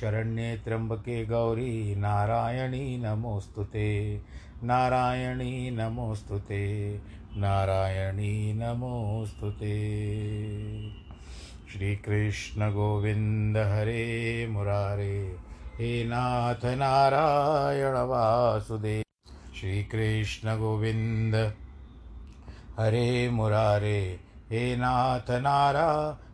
शरण्ये त्र्यम्बके गौरी, नारायणी नमोऽस्तु ते। नारायणी नमोऽस्तु ते। नारायणी नमोऽस्तु श्रीकृष्णगोविन्द हरे मुरारे, हे नाथ नारायण वासुदेव। श्रीकृष्णगोविन्द हरे मुरारे, हे नाथ नारायण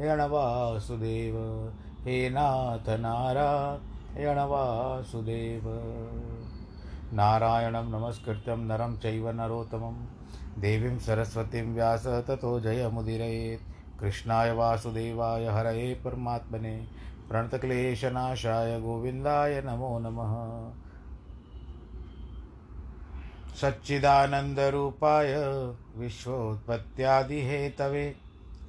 वासुदेव हे नाथ नारायण वासुदेव। नारायणं नमस्कृत्यं नरं चैव नरोत्तमं। देवीं सरस्वतीं व्यास ततो जयमुदीरयेत् कृष्णाय वासुदेवाय हरये परमात्मने। प्रणतक्लेशनाशाय गोविन्दाय नमो नमः। सच्चिदानन्दरूपाय विश्वोत्पत्त्यादिहेतवे।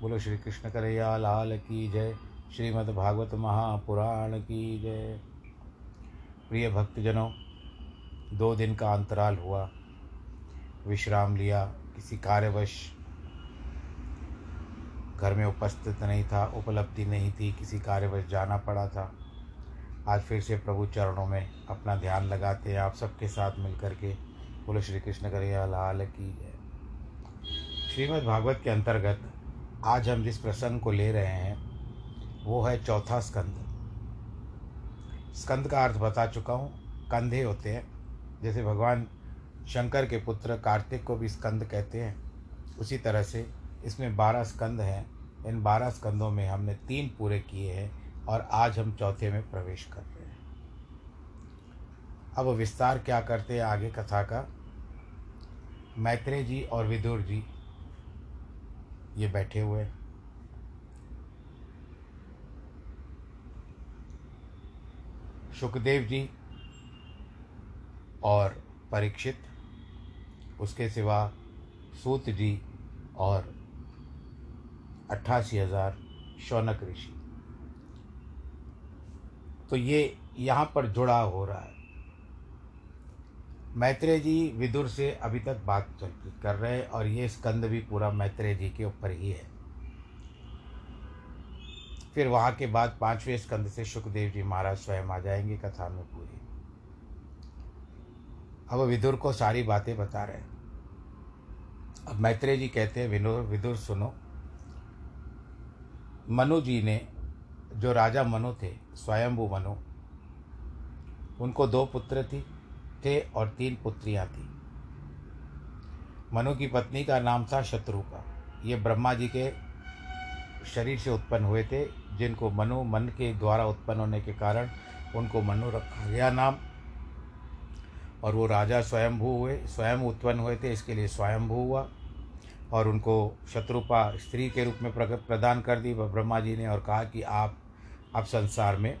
बोलो श्री कृष्ण करैया लाल की जय। श्रीमद्भागवत महापुराण की जय। प्रिय भक्तजनों, दो दिन का अंतराल हुआ। विश्राम लिया किसी कार्यवश। घर में उपस्थित नहीं था, उपलब्धि नहीं थी, किसी कार्यवश जाना पड़ा था। आज फिर से प्रभु चरणों में अपना ध्यान लगाते हैं, आप सबके साथ मिल कर के। बोलो श्री कृष्ण करिया लाल की जय। श्रीमद् भागवत के अंतर्गत आज हम जिस प्रसंग को ले रहे हैं, वो है चौथा स्कंद। स्कंद का अर्थ बता चुका हूँ, कंधे होते हैं। जैसे भगवान शंकर के पुत्र कार्तिक को भी स्कंद कहते हैं, उसी तरह से इसमें बारह स्कंद हैं। इन बारह स्कंदों में हमने तीन पूरे किए हैं और आज हम चौथे में प्रवेश कर रहे हैं। अब विस्तार क्या करते हैं आगे कथा का? मैत्रेय जी और विदुर जी ये बैठे हुए सुखदेव जी और परीक्षित, उसके सिवा सूत जी और अट्ठासी हज़ार शौनक ऋषि। तो ये यहाँ पर जुड़ा हो रहा है। मैत्रेय जी विदुर से अभी तक बात कर रहे हैं और ये स्कंद भी पूरा मैत्रेय जी के ऊपर ही है। फिर वहाँ के बाद पाँचवें स्कंद से सुखदेव जी महाराज स्वयं आ जाएँगे कथा में पूरी। अब विदुर को सारी बातें बता रहे हैं। अब मैत्रेय जी कहते हैं विनोर विदुर सुनो। मनु जी ने, जो राजा मनु थे, स्वयंभू मनु, उनको दो पुत्र थी। थे और तीन पुत्रियाँ थीं। मनु की पत्नी का नाम था शत्रुपा ये ब्रह्मा जी के शरीर से उत्पन्न हुए थे, जिनको मनु मन के द्वारा उत्पन्न होने के कारण उनको मनु रखा गया नाम। और वो राजा स्वयंभू हुए, स्वयं उत्पन्न हुए थे, इसके लिए स्वयंभू हुआ। और उनको शत्रुपा स्त्री के रूप में प्रदान कर दी। ब्रह्मा जी ने और कहा कि आप अब संसार में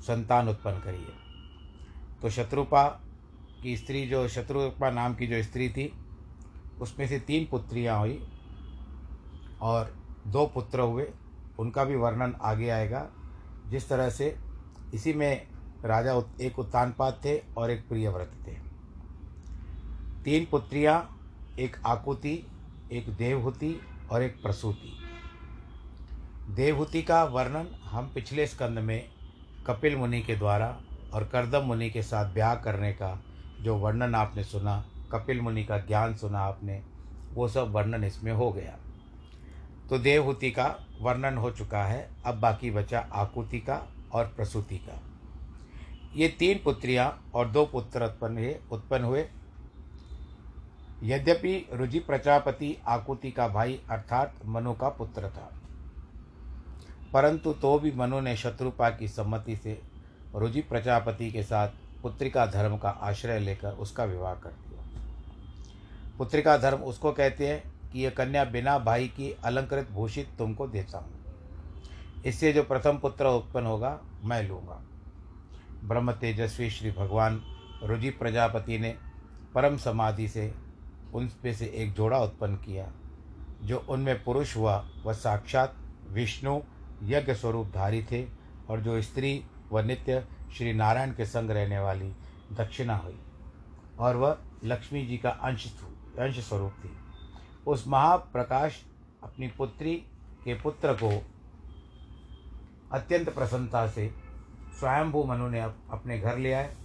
संतान उत्पन्न करिए। तो शत्रुपा की स्त्री जो, शत्रुपा नाम की जो स्त्री थी, उसमें से तीन पुत्रियाँ हुई और दो पुत्र हुए। उनका भी वर्णन आगे आएगा। जिस तरह से इसी में राजा एक उत्तानपाद थे और एक प्रियव्रत थे। तीन पुत्रियाँ, एक आकुति, एक देवहूति और एक प्रसूति। देवहूति का वर्णन हम पिछले स्कंद में कपिल मुनि के द्वारा और करदम मुनि के साथ ब्याह करने का जो वर्णन आपने सुना, कपिल मुनि का ज्ञान सुना आपने, वो सब वर्णन इसमें हो गया। तो देवहूति का वर्णन हो चुका है, अब बाकी बचा आकुति का और प्रसूति का। ये तीन पुत्रियाँ और दो पुत्र उत्पन्न हुए उत्पन्न हुए। यद्यपि रुजि प्रजापति आकुति का भाई अर्थात मनु का पुत्र था, परंतु तो भी मनु ने शत्रुपा की सम्मति से रुजि प्रजापति के साथ पुत्रिका धर्म का आश्रय लेकर उसका विवाह कर दिया पुत्रिका धर्म उसको कहते हैं कि यह कन्या बिना भाई की अलंकृत भूषित तुमको देता हूँ। इससे जो प्रथम पुत्र उत्पन्न होगा, मैं लूँगा। ब्रह्म तेजस्वी श्री भगवान रुजि प्रजापति ने परम समाधि से उनमें से एक जोड़ा उत्पन्न किया, जो उनमें पुरुष हुआ, वह साक्षात विष्णु यज्ञ स्वरूप धारी थे और जो स्त्री व नित्य श्री नारायण के संग रहने वाली दक्षिणा हुई और वह लक्ष्मी जी का अंश अंश स्वरूप थी। उस महाप्रकाश अपनी पुत्री के पुत्र को अत्यंत प्रसन्नता से स्वयंभू मनु ने अपने घर ले आए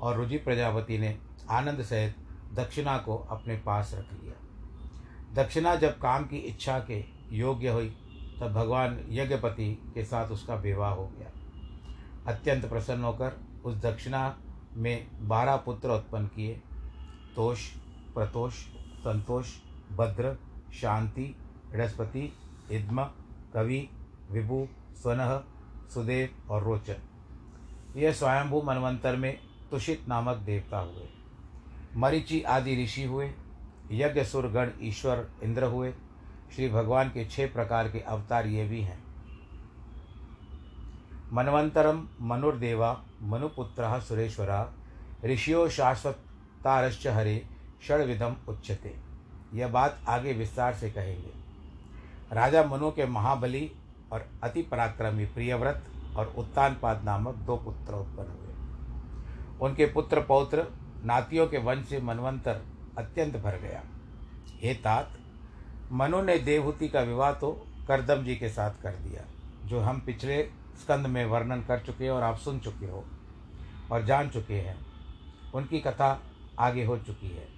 और रुचि प्रजापति ने आनंद सहित दक्षिणा को अपने पास रख लिया। दक्षिणा जब काम की इच्छा के योग्य हुई, तब भगवान यज्ञपति के साथ उसका विवाह हो गया। अत्यंत प्रसन्न होकर उस दक्षिणा में बारह पुत्र उत्पन्न किए। तोष, प्रतोष, संतोष, भद्र, शांति, बृहस्पति, इद्म, कवि, विभु स्वनः सुदेव और रोचन। यह स्वयंभू मनवंतर में तुषित नामक देवता हुए। मरीचि आदि ऋषि हुए, यज्ञ सुरगण ईश्वर इंद्र हुए। श्री भगवान के छह प्रकार के अवतार ये भी हैं। मनवंतरम मनुर्देवा, मनुपुत्र सुरेश्वरा, ऋषियों शाश्वतारश्च हरे, षडविधम उच्चते यह बात आगे विस्तार से कहेंगे। राजा मनु के महाबली और अति पराक्रमी प्रियव्रत और उत्तानपाद नामक दो पुत्र उत्पन्न हुए। उनके पुत्र पौत्र, नातियों के वंश से मनवंतर अत्यंत भर गया। हे तात, मनु ने देवहूति का विवाह तो करदम जी के साथ कर दिया, जो हम पिछले स्कंद में वर्णन कर चुके और आप सुन चुके हो और जान चुके हैं। उनकी कथा आगे हो चुकी है।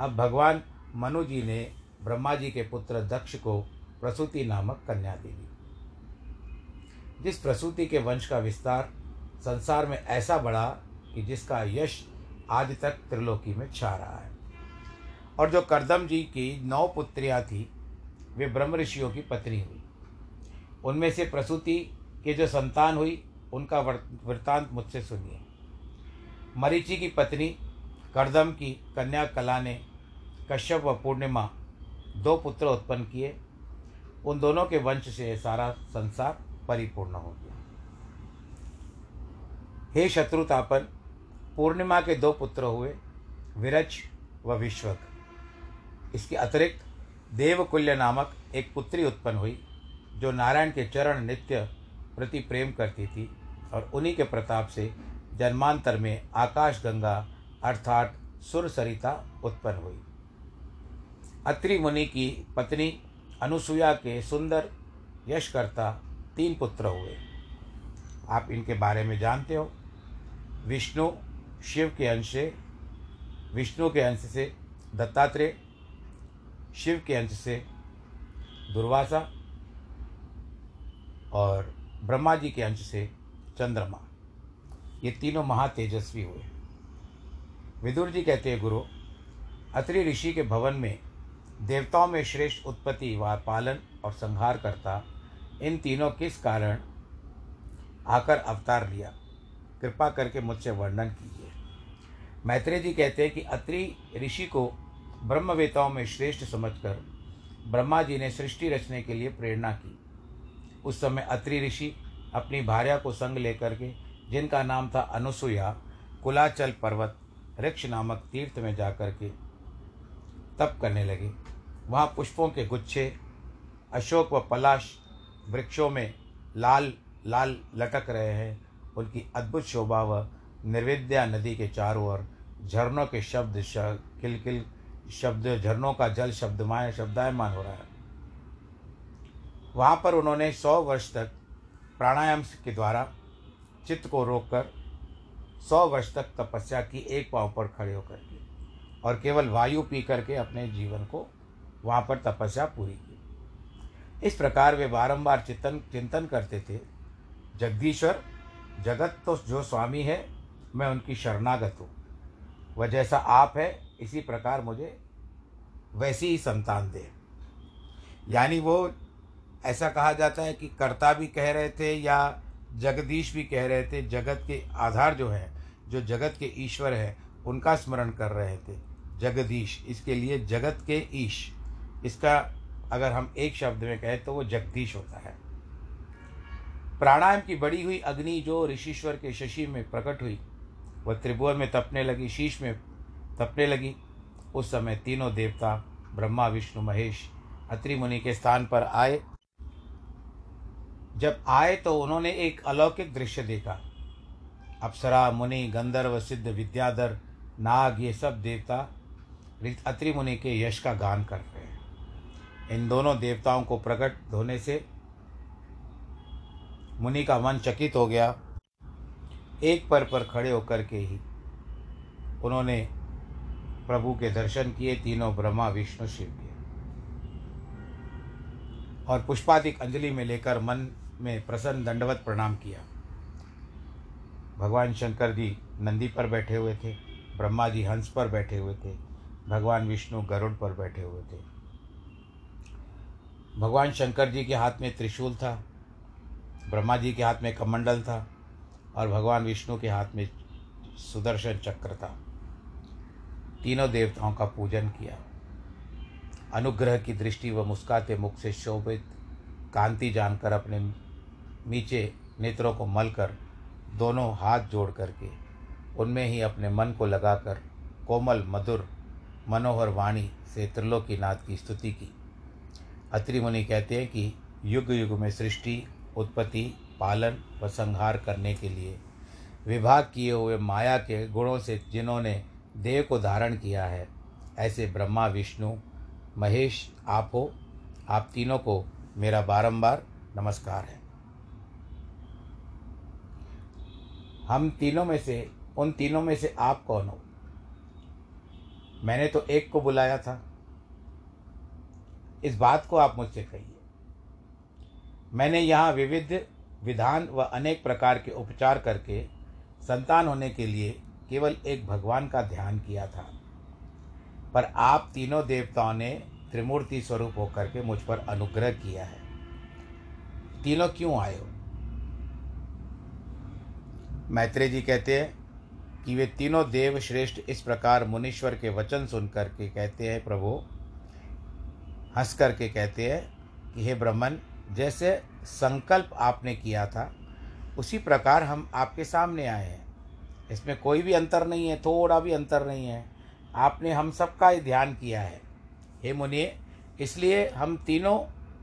अब भगवान मनु जी ने ब्रह्मा जी के पुत्र दक्ष को प्रसूति नामक कन्या दे दी। जिस प्रसूति के वंश का विस्तार संसार में ऐसा बढ़ा कि जिसका यश आज तक त्रिलोकी में छा रहा है। और जो करदम जी की नौ पुत्रियाँ थी, वे ब्रह्म ऋषियों की पत्नी हुई। उनमें से प्रसूति के जो संतान हुई, उनका वृत्तांत मुझसे सुनिए। मरीचि की पत्नी, करदम की कन्या कला ने कश्यप व पूर्णिमा दो पुत्र उत्पन्न किए। उन दोनों के वंश से सारा संसार परिपूर्ण हो गया। हे शत्रुतापन, पूर्णिमा के दो पुत्र हुए विरच व विश्वक। इसके अतिरिक्त देवकुल्य नामक एक पुत्री उत्पन्न हुई, जो नारायण के चरण नित्य प्रति प्रेम करती थी और उन्हीं के प्रताप से जन्मांतर में आकाश गंगा अर्थात सुर सरिता उत्पन्न हुई। अत्रि मुनि की पत्नी अनुसुया के सुंदर यशकर्ता तीन पुत्र हुए। आप इनके बारे में जानते हो। विष्णु, शिव के अंश से, विष्णु के अंश से दत्तात्रेय, शिव के अंश से दुर्वासा और ब्रह्मा जी के अंश से चंद्रमा। ये तीनों महातेजस्वी हुए। विदुर जी कहते हैं, गुरु, अत्रि ऋषि के भवन में देवताओं में श्रेष्ठ उत्पत्ति व पालन और संहार करता, इन तीनों किस कारण आकर अवतार लिया? कृपा करके मुझसे वर्णन कीजिए। मैत्रेय जी कहते हैं कि अत्रि ऋषि को ब्रह्मवेताओं में श्रेष्ठ समझकर ब्रह्मा जी ने सृष्टि रचने के लिए प्रेरणा की। उस समय अत्रि ऋषि अपनी भार्या को संग लेकर के, जिनका नाम था अनुसुया कुलाचल पर्वत वृक्ष नामक तीर्थ में जाकर के तप करने लगे। वहाँ पुष्पों के गुच्छे, अशोक व पलाश वृक्षों में लाल लाल लटक रहे हैं। उनकी अद्भुत शोभा व निर्विद्या नदी के चारों ओर झरनों के शब्द किलकिल शब्द, झरनों का जल शब्दमाय, शब्दायमान हो रहा है। वहाँ पर उन्होंने सौ वर्ष तक प्राणायाम के द्वारा चित्त को रोककर सौ वर्ष तक तपस्या की एक पाँव पर खड़े होकर के और केवल वायु पी करके अपने जीवन को वहाँ पर तपस्या पूरी की। इस प्रकार वे बारंबार चिंतन चिंतन करते थे। जगदीश्वर, जगत तो जो स्वामी है, मैं उनकी शरणागत हूँ। वह जैसा आप है, इसी प्रकार मुझे वैसी ही संतान दे। यानी वो ऐसा कहा जाता है कि कर्ता भी कह रहे थे या जगदीश भी कह रहे थे, जगत के आधार जो है, जो जगत के ईश्वर है, उनका स्मरण कर रहे थे। जगदीश, इसके लिए जगत के ईश। इसका अगर हम एक शब्द में कहें तो वो जगदीश होता है। प्राणायाम की बड़ी हुई अग्नि जो ऋषिश्वर के शशि में प्रकट हुई, वह त्रिभुवन में तपने लगी, शीश में तपने लगी। उस समय तीनों देवता ब्रह्मा, विष्णु, महेश अत्रि मुनि के स्थान पर आए। जब आए तो उन्होंने एक अलौकिक दृश्य देखा। अप्सरा, मुनि, गंधर्व, सिद्ध, विद्याधर, नाग, ये सब देवता अत्रि मुनि के यश का गान कर रहे हैं। इन दोनों देवताओं को प्रकट होने से मुनि का मन चकित हो गया। एक पर पर खड़े होकर के ही उन्होंने प्रभु के दर्शन किए, तीनों ब्रह्मा, विष्णु, शिव के। और पुष्पाधिक अंजलि में लेकर मन में प्रसन्न दंडवत प्रणाम किया। भगवान शंकर जी नंदी पर बैठे हुए थे, ब्रह्मा जी हंस पर बैठे हुए थे, भगवान विष्णु गरुड़ पर बैठे हुए थे। भगवान शंकर जी के हाथ में त्रिशूल था, ब्रह्मा जी के हाथ में कमंडल था और भगवान विष्णु के हाथ में सुदर्शन चक्र था। तीनों देवताओं का पूजन किया। अनुग्रह की दृष्टि व मुस्काते मुख से शोभित कांति जानकर अपने नीचे नेत्रों को मलकर दोनों हाथ जोड़ करके उनमें ही अपने मन को लगाकर कोमल, मधुर, मनोहर वाणी से त्रिलोकीनाथ की स्तुति की। अत्रि मुनि कहते हैं कि युग युग में सृष्टि, उत्पत्ति, पालन व संहार करने के लिए विभाग किए हुए माया के गुणों से जिन्होंने देव को धारण किया है, ऐसे ब्रह्मा, विष्णु, महेश, आप हो, आप तीनों को मेरा बारंबार नमस्कार है। हम तीनों में से, उन तीनों में से आप कौन हो? मैंने तो एक को बुलाया था। इस बात को आप मुझसे कहिए। मैंने यहाँ विविध विधान व अनेक प्रकार के उपचार करके संतान होने के लिए केवल एक भगवान का ध्यान किया था। पर आप तीनों देवताओं ने त्रिमूर्ति स्वरूप होकर के मुझ पर अनुग्रह किया है। तीनों क्यों आए हो? मैत्रेय जी कहते हैं कि वे तीनों देव श्रेष्ठ इस प्रकार मुनीश्वर के वचन सुन करके कहते हैं, प्रभु हंस करके कहते हैं कि हे ब्रह्मन, जैसे संकल्प आपने किया था, उसी प्रकार हम आपके सामने आए हैं। इसमें कोई भी अंतर नहीं है, थोड़ा भी अंतर नहीं है। आपने हम सबका ही ध्यान किया है। हे मुनि इसलिए हम तीनों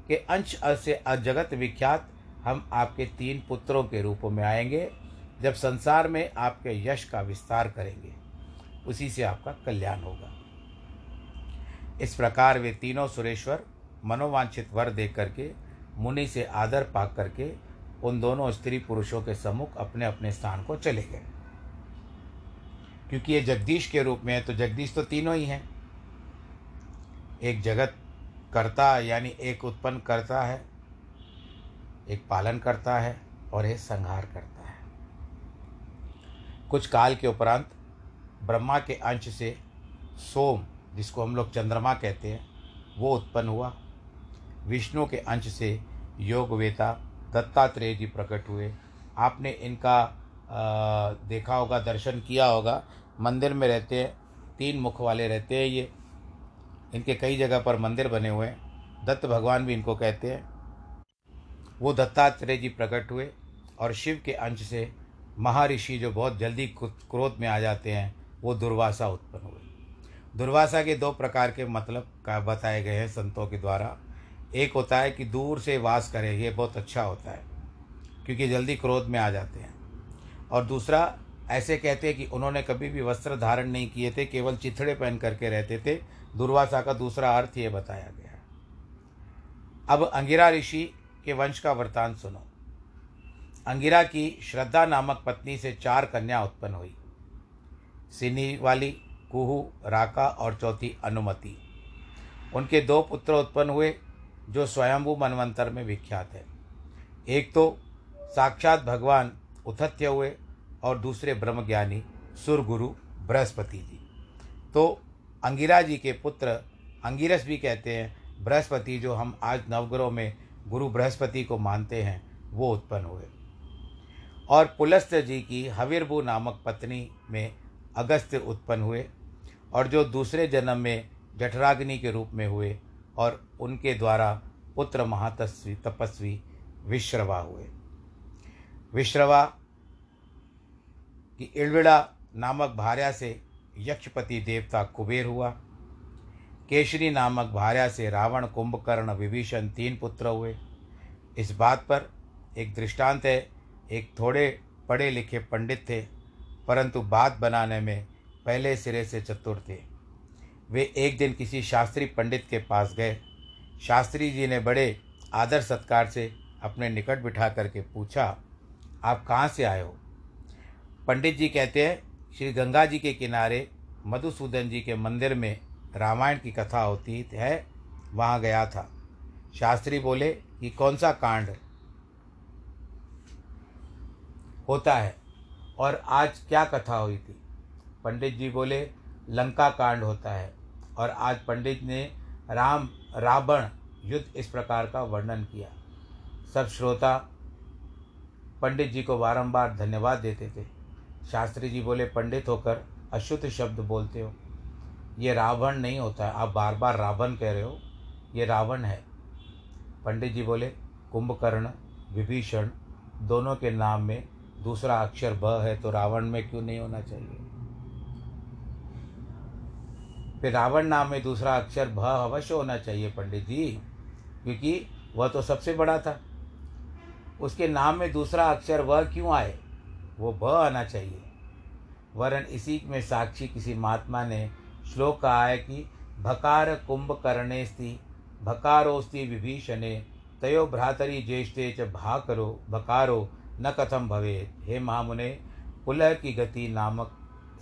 के अंश से जगत विख्यात हम आपके तीन पुत्रों के रूप में आएँगे। जब संसार में आपके यश का विस्तार करेंगे, उसी से आपका कल्याण होगा। इस प्रकार वे तीनों सुरेश्वर मनोवांछित वर दे करके, मुनि से आदर पा करके, उन दोनों स्त्री पुरुषों के सम्मुख अपने अपने स्थान को चले गए। क्योंकि ये जगदीश के रूप में है तो जगदीश तो तीनों ही हैं। एक जगत करता, यानी एक उत्पन्न करता है, एक पालन करता है, और एक संहार करता है। कुछ काल के उपरांत ब्रह्मा के अंश से सोम जिसको हम लोग चंद्रमा कहते हैं वो उत्पन्न हुआ। विष्णु के अंश से योगवेता दत्तात्रेय जी प्रकट हुए। आपने इनका आ, देखा होगा दर्शन किया होगा। मंदिर में रहते हैं तीन मुख वाले रहते हैं ये। इनके कई जगह पर मंदिर बने हुए हैं। दत्त भगवान भी इनको कहते हैं। वो दत्तात्रेय जी प्रकट हुए और शिव के अंश से महर्षि जो बहुत जल्दी क्रोध में आ जाते हैं, वो दुर्वासा उत्पन्न हुए। दुर्वासा के दो प्रकार के मतलब का बताए गए हैं संतों के द्वारा। एक होता है कि दूर से वास करें, ये बहुत अच्छा होता है, क्योंकि जल्दी क्रोध में आ जाते हैं। और दूसरा, ऐसे कहते हैं कि उन्होंने कभी भी वस्त्र धारण नहीं किए थे, केवल चिथड़े पहन करके रहते थे। दुर्वासा का दूसरा अर्थ ये बताया गया अब अंगिरा ऋषि के वंश का वृतांत सुनो। अंगिरा की श्रद्धा नामक पत्नी से चार कन्या उत्पन्न हुई। सिनी वाली, कुहू, राका और चौथी अनुमति। उनके दो पुत्र उत्पन्न हुए, जो स्वयंभू मनवंतर में विख्यात है। एक तो साक्षात भगवान उथत्य हुए और दूसरे ब्रह्मज्ञानी सुरगुरु बृहस्पति जी। तो अंगिरा जी के पुत्र अंगिरस भी कहते हैं, बृहस्पति जो हम आज नवग्रह में गुरु बृहस्पति को मानते हैं, वो उत्पन्न हुए। और पुलस्त जी की हविर्भु नामक पत्नी में अगस्त्य उत्पन्न हुए और जो दूसरे जन्म में जठराग्नि के रूप में हुए और उनके द्वारा पुत्र महातस्वी, तपस्वी विश्रवा हुए। विश्रवा की इलविड़ा नामक भार्या से यक्षपति देवता कुबेर हुआ। केशरी नामक भार्या से रावण कुंभकर्ण विभीषण तीन पुत्र हुए। इस बात पर एक दृष्टांत है एक थोड़े पढ़े लिखे पंडित थे, परंतु बात बनाने में पहले सिरे से चतुर थे। वे एक दिन किसी शास्त्री पंडित के पास गए। शास्त्री जी ने बड़े आदर सत्कार से अपने निकट बिठा करके पूछा, आप कहाँ से आए हो? पंडित जी कहते हैं, श्री गंगा जी के किनारे मधुसूदन जी के मंदिर में रामायण की कथा होती है, वहाँ गया था। शास्त्री बोले कि कौन सा कांड होता है। और आज क्या कथा हुई थी? पंडित जी बोले, लंका कांड होता है। और आज पंडित ने राम, रावण युद्ध इस प्रकार का वर्णन किया। सब श्रोता पंडित जी को बारंबार धन्यवाद देते थे। शास्त्री जी बोले, पंडित होकर अशुद्ध शब्द बोलते हो। ये रावण नहीं होता है आप बार बार रावण कह रहे हो, ये रावण है। पंडित जी बोले, कुंभकर्ण, विभीषण, दोनों के नाम में दूसरा अक्षर ब है तो रावण में क्यों नहीं होना चाहिए? फिर रावण नाम में दूसरा अक्षर भ अवश्य होना चाहिए पंडित जी, क्योंकि वह तो सबसे बड़ा था। उसके नाम में दूसरा अक्षर वह क्यों आए? वो ब आना चाहिए। वरन इसी में साक्षी किसी महात्मा ने श्लोक कहा है कि, भकार कुंभकर्णे स्ति भकारोस्ति विभीषणे, तयो भ्रातरी ज्येष्ठे च भाकरो, भकारो न कथम भवे हे महामुने पुलह की गति नामक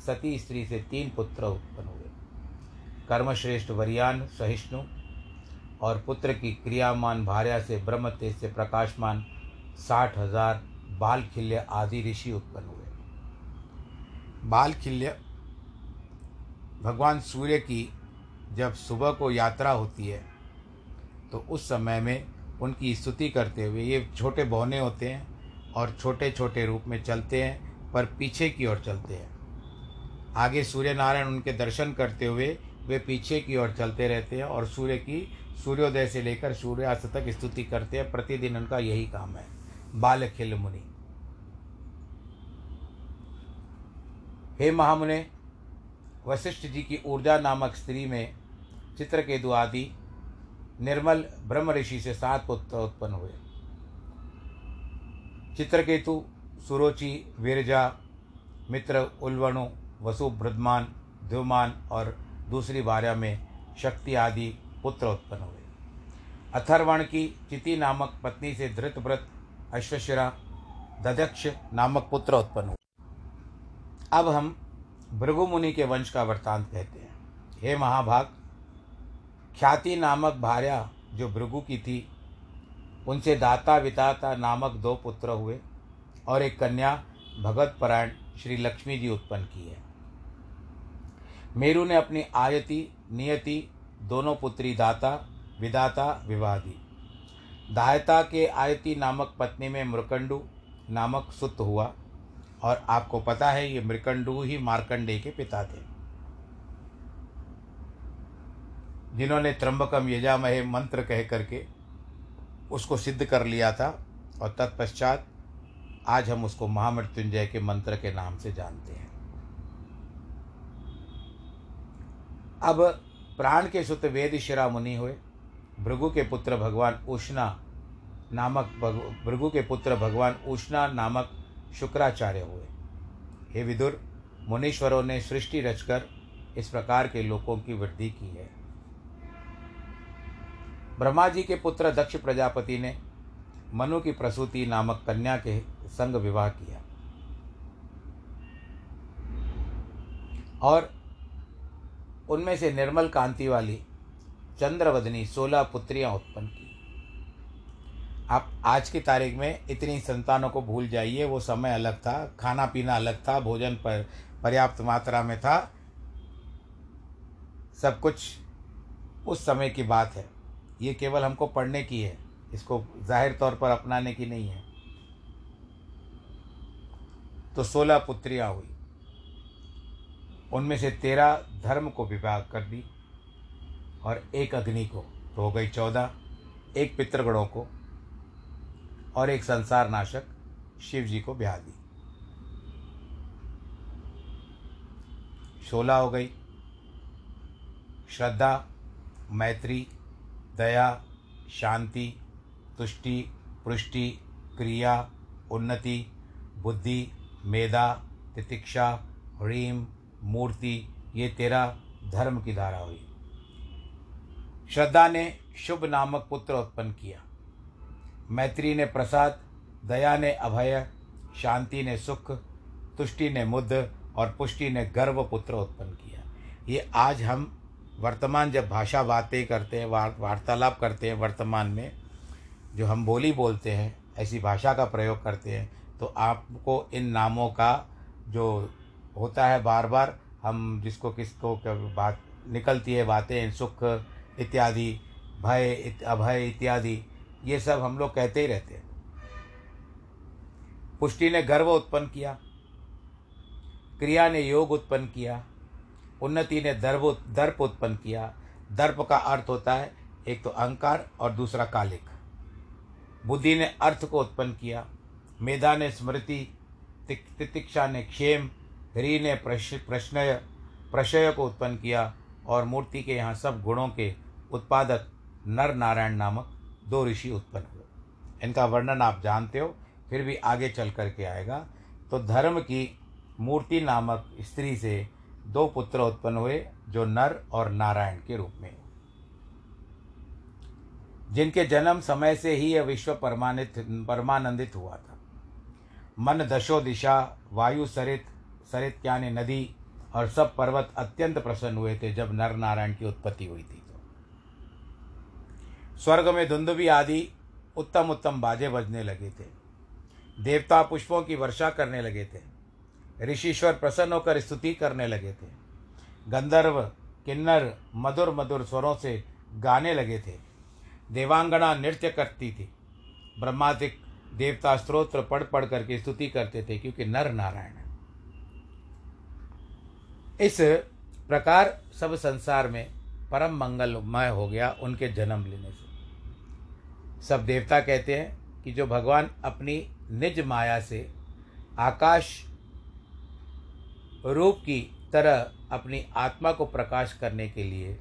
सती स्त्री से तीन पुत्र उत्पन्न हुए। कर्मश्रेष्ठ वरियान, सहिष्णु और पुत्र की क्रियामान भार्या से ब्रह्म तेज से प्रकाशमान साठ हज़ार बाल खिल्य आदि ऋषि उत्पन्न हुए। बालखिल्य, भगवान सूर्य की जब सुबह को यात्रा होती है तो उस समय में उनकी स्तुति करते हुए ये छोटे बौने होते हैं और छोटे छोटे रूप में चलते हैं, पर पीछे की ओर चलते हैं। आगे सूर्य नारायण उनके दर्शन करते हुए वे पीछे की ओर चलते रहते हैं और सूर्य की सूर्योदय से लेकर सूर्यास्त तक स्तुति करते हैं। प्रतिदिन उनका यही काम है। बाल खिल मुनि। हे महामुने, वशिष्ठ जी की ऊर्जा नामक स्त्री में चित्रकेतु आदि निर्मल ब्रह्म ऋषि से सात पुत्र उत्पन्न हुए। चित्रकेतु, सुरोचि, विरजा, मित्र, उल्वणु, वसु ब्रद्मान ध्युमान और दूसरी भार्या में शक्ति आदि पुत्र उत्पन्न हुए। अथर्वण की चिति नामक पत्नी से धृतव्रत अश्वशिरा, दध्यक्ष नामक पुत्र उत्पन्न हुए। अब हम भृगु मुनि के वंश का वृत्तांत कहते हैं। हे महाभाग, ख्याति नामक भार्या जो भृगु की थी उनसे दाता विताता नामक दो पुत्र हुए और एक कन्या भगत परायण श्री लक्ष्मी जी उत्पन्न की है। मेरु ने अपनी आयति, नियति, दोनों पुत्री दाता, विदाता विवाह दी दायता के आयति नामक पत्नी में मृकंडु नामक सुत हुआ और आपको पता है ये मृकंडु ही मार्कंडे के पिता थे। जिन्होंने त्र्यंबकम यजामहे मंत्र कह करके उसको सिद्ध कर लिया था और तत्पश्चात आज हम उसको महामृत्युंजय के मंत्र के नाम से जानते हैं। अब प्राण के सुत वेद शिरा मुनि हुए। भृगु के पुत्र भगवान उष्णा नामक भृगु के पुत्र भगवान उष्णा नामक शुक्राचार्य हुए। हे विदुर, मुनीश्वरों ने सृष्टि रचकर इस प्रकार के लोकों की वृद्धि की है। ब्रह्मा जी के पुत्र दक्ष प्रजापति ने मनु की प्रसूति नामक कन्या के संग विवाह किया। और उनमें से निर्मल कांति वाली चंद्रवदनी सोलह पुत्रियाँ उत्पन्न की। आप आज की तारीख में इतनी संतानों को भूल जाइए, वो समय अलग था, खाना पीना अलग था, भोजन पर पर्याप्त मात्रा में था। सब कुछ उस समय की बात है। ये केवल हमको पढ़ने की है, इसको ज़ाहिर तौर पर अपनाने की नहीं है। तो सोलह पुत्रियाँ हुई। उनमें से तेरह धर्म को विभाग कर दी और एक अग्नि को तो हो गई चौदह, एक पितृगणों को और एक संसार नाशक शिव जी को ब्याह दी। सोलह हो गई। श्रद्धा, मैत्री दया, शांति, तुष्टि, पुष्टि, क्रिया, उन्नति, बुद्धि, मेधा, तितिक्षा, ह्रीम, मूर्ति, ये तेरा धर्म की धारा हुई। श्रद्धा ने शुभ नामक पुत्र उत्पन्न किया। मैत्री ने प्रसाद, दया ने अभय, शांति ने सुख, तुष्टि ने मुद्ध और पुष्टि ने गर्व पुत्र उत्पन्न किया। ये आज हम वर्तमान जब भाषा बातें करते हैं वार्तालाप करते हैं वर्तमान में जो हम बोली बोलते हैं ऐसी भाषा का प्रयोग करते हैं तो आपको इन नामों का जो होता है बार बार हम जिसको किसको बात निकलती है बातें सुख इत्यादि भय इत, अभय इत्यादि ये सब हम लोग कहते ही रहते हैं। पुष्टि ने गर्व उत्पन्न किया क्रिया ने योग उत्पन्न किया उन्नति ने दर्भ दर्प उत्पन्न किया। दर्प का अर्थ होता है एक तो अहंकार और दूसरा कालिक। बुद्धि ने अर्थ को उत्पन्न किया। मेधा ने स्मृति तितिक्षा ने क्षेम, ह्री ने प्रश्नय, प्रशय को उत्पन्न किया और मूर्ति के यहाँ सब गुणों के उत्पादक नर नारायण नामक दो ऋषि उत्पन्न हुए। इनका वर्णन आप जानते हो, फिर भी आगे चल करके आएगा। तो धर्म की मूर्ति नामक स्त्री से दो पुत्र उत्पन्न हुए जो नर और नारायण के रूप में। जिनके जन्म समय से ही यह विश्व परमानित, परमानंदित हुआ था। मन दशो दिशा, वायु सरित सरित यानी नदी और सब पर्वत अत्यंत प्रसन्न हुए थे जब नर नारायण की उत्पत्ति हुई थी तो। स्वर्ग में धुंधुबी आदि उत्तम उत्तम बाजे बजने लगे थे। देवता पुष्पों की वर्षा करने लगे थे। ऋषिश्वर प्रसन्न होकर स्तुति करने लगे थे। गंधर्व, किन्नर, मधुर मधुर स्वरों से गाने लगे थे। देवांगना नृत्य करती थी। ब्रह्मादिक देवता स्त्रोत्र पढ़ पढ़ करके स्तुति करते थे क्योंकि नर नारायण। इस प्रकार सब संसार में परम मंगलमय हो गया उनके जन्म लेने से। सब देवता कहते हैं कि जो भगवान अपनी निज माया से आकाश रूप की तरह अपनी आत्मा को प्रकाश करने के लिए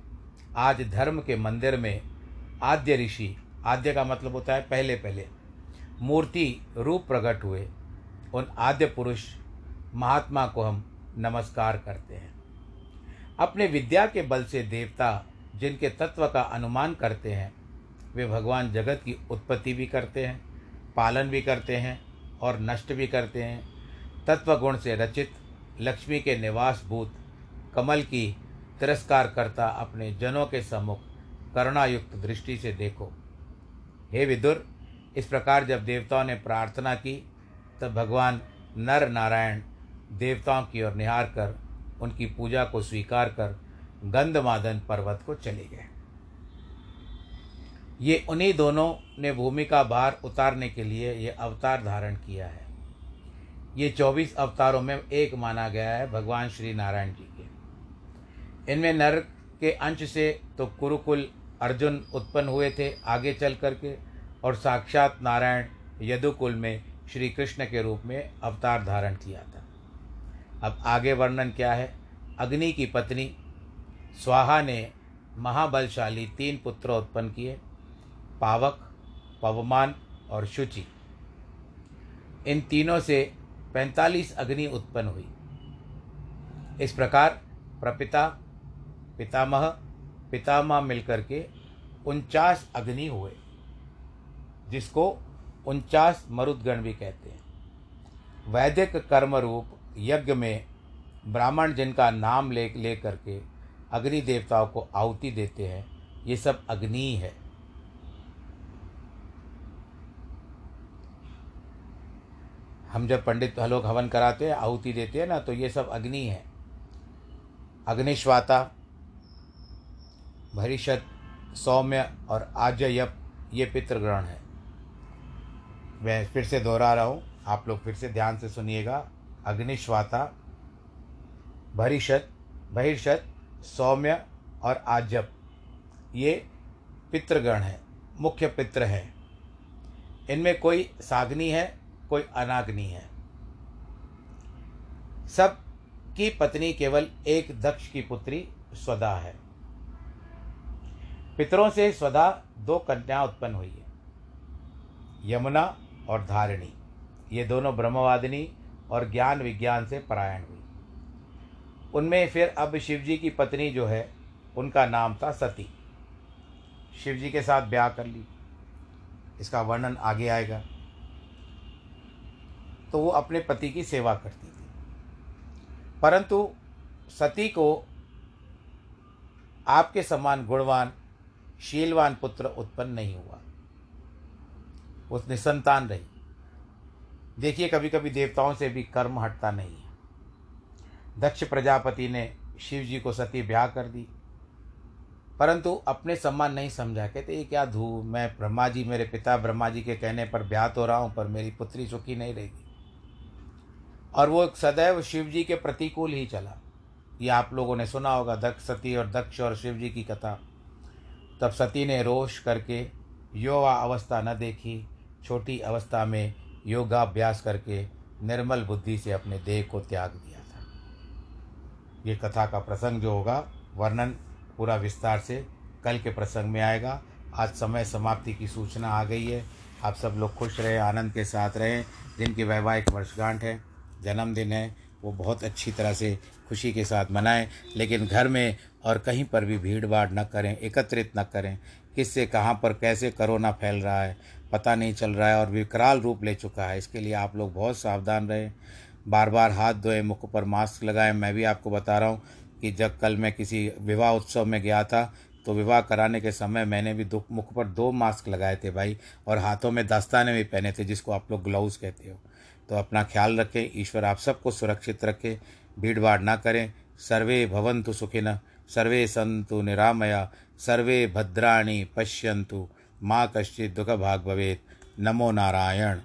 आज धर्म के मंदिर में आद्य ऋषि, आद्य का मतलब होता है पहले पहले, मूर्ति रूप प्रकट हुए। उन आद्य पुरुष महात्मा को हम नमस्कार करते हैं। अपने विद्या के बल से देवता जिनके तत्व का अनुमान करते हैं, वे भगवान जगत की उत्पत्ति भी करते हैं, पालन भी करते हैं और नष्ट भी करते हैं तत्व गुण से रचित लक्ष्मी के निवास भूत कमल की तिरस्कार करता अपने जनों के सम्मुख करुणायुक्त दृष्टि से देखो। हे विदुर, इस प्रकार जब देवताओं ने प्रार्थना की, तब भगवान नर नारायण देवताओं की ओर निहार कर उनकी पूजा को स्वीकार कर गंधमादन पर्वत को चले गए। ये उन्हीं दोनों ने भूमि का भार उतारने के लिए ये अवतार धारण किया है। ये चौबीस अवतारों में एक माना गया है भगवान श्री नारायण जी के। इनमें नर के अंश से तो कुरुकुल अर्जुन उत्पन्न हुए थे आगे चल करके, और साक्षात नारायण यदुकुल में श्री कृष्ण के रूप में अवतार धारण किया था। अब आगे वर्णन क्या है? अग्नि की पत्नी स्वाहा ने महाबलशाली तीन पुत्र उत्पन्न किए, पावक, पवमान और शुचि। इन तीनों से पैंतालीस अग्नि उत्पन्न हुई। इस प्रकार प्रपिता, पितामह पितामह मिलकर के उनचास अग्नि हुए, जिसको उनचास मरुदगण भी कहते हैं। वैदिक कर्म रूप यज्ञ में ब्राह्मण जिनका नाम ले ले करके अग्नि देवताओं को आहुति देते हैं, ये सब अग्नि है। हम जब पंडित लोग हवन कराते हैं, आहुति देते हैं ना तो ये सब अग्नि है। अग्निश्वाता, भरिषद, सौम्य और आजयप, ये पितृग्रहण है। मैं फिर से दोहरा रहा हूँ, आप लोग फिर से ध्यान से सुनिएगा। अग्निश्वाता, भरिषद, बहिर्षद, सौम्य और आजप ये पितृगण है, मुख्य पितृ हैं। इनमें कोई साग्नि है कोई अनाग्नि है। सब की पत्नी केवल एक दक्ष की पुत्री स्वदा है। पितरों से स्वदा दो कन्या उत्पन्न हुई है, यमुना और धारिणी। ये दोनों ब्रह्मवादिनी और ज्ञान विज्ञान से परायण हुई। उनमें फिर अब शिवजी की पत्नी जो है, उनका नाम था सती। शिवजी के साथ ब्याह कर ली। इसका वर्णन आगे आएगा। तो वो अपने पति की सेवा करती थी। परंतु सती को आपके समान गुणवान, शीलवान पुत्र उत्पन्न नहीं हुआ। उसने संतान रही। देखिए कभी कभी देवताओं से भी कर्म हटता नहीं है। दक्ष प्रजापति ने शिव जी को सती ब्याह कर दी। परंतु अपने सम्मान नहीं समझा। कहते, ये क्या धू मैं ब्रह्मा जी, मेरे पिता ब्रह्मा जी के कहने पर ब्याह तो रहा हूँ, पर मेरी पुत्री सुखी नहीं रहेगी। और वो सदैव शिव जी के प्रतिकूल ही चला। ये आप लोगों ने सुना होगा, दक्ष सती और दक्ष और शिव जी की कथा। तब सती ने रोष करके युवा अवस्था न देखी, छोटी अवस्था में योगाभ्यास करके निर्मल बुद्धि से अपने देह को त्याग दिया था। ये कथा का प्रसंग जो होगा, वर्णन पूरा विस्तार से कल के प्रसंग में आएगा। आज समय समाप्ति की सूचना आ गई है। आप सब लोग खुश रहें, आनंद के साथ रहें। जिनकी वैवाहिक वर्षगांठ है। जन्मदिन है, वो बहुत अच्छी तरह से खुशी के साथ मनाएँ, लेकिन घर में और कहीं पर भी भीड़ भाड़ न करें, एकत्रित न करें। किससे, कहाँ पर, कैसे करोना फैल रहा है, पता नहीं चल रहा है और विकराल रूप ले चुका है। इसके लिए आप लोग बहुत सावधान रहें। बार बार हाथ धोएँ, मुख पर मास्क लगाएँ। मैं भी आपको बता रहा हूँ कि जब कल मैं किसी विवाह उत्सव में गया था तो विवाह कराने के समय मैंने भी दुख मुख पर दो मास्क लगाए थे भाई, और हाथों में दस्ताने भी पहने थे, जिसको आप लोग ग्लव्स कहते हो। तो अपना ख्याल रखें, ईश्वर आप सबको सुरक्षित रखे भीड़ भाड़ ना करें। सर्वे भवंतु सुखिन, सर्वे संतु निरामया, सर्वे भद्राणी पश्यंतु माँ कश्चित दुख भाग भवेत। नमो नारायण।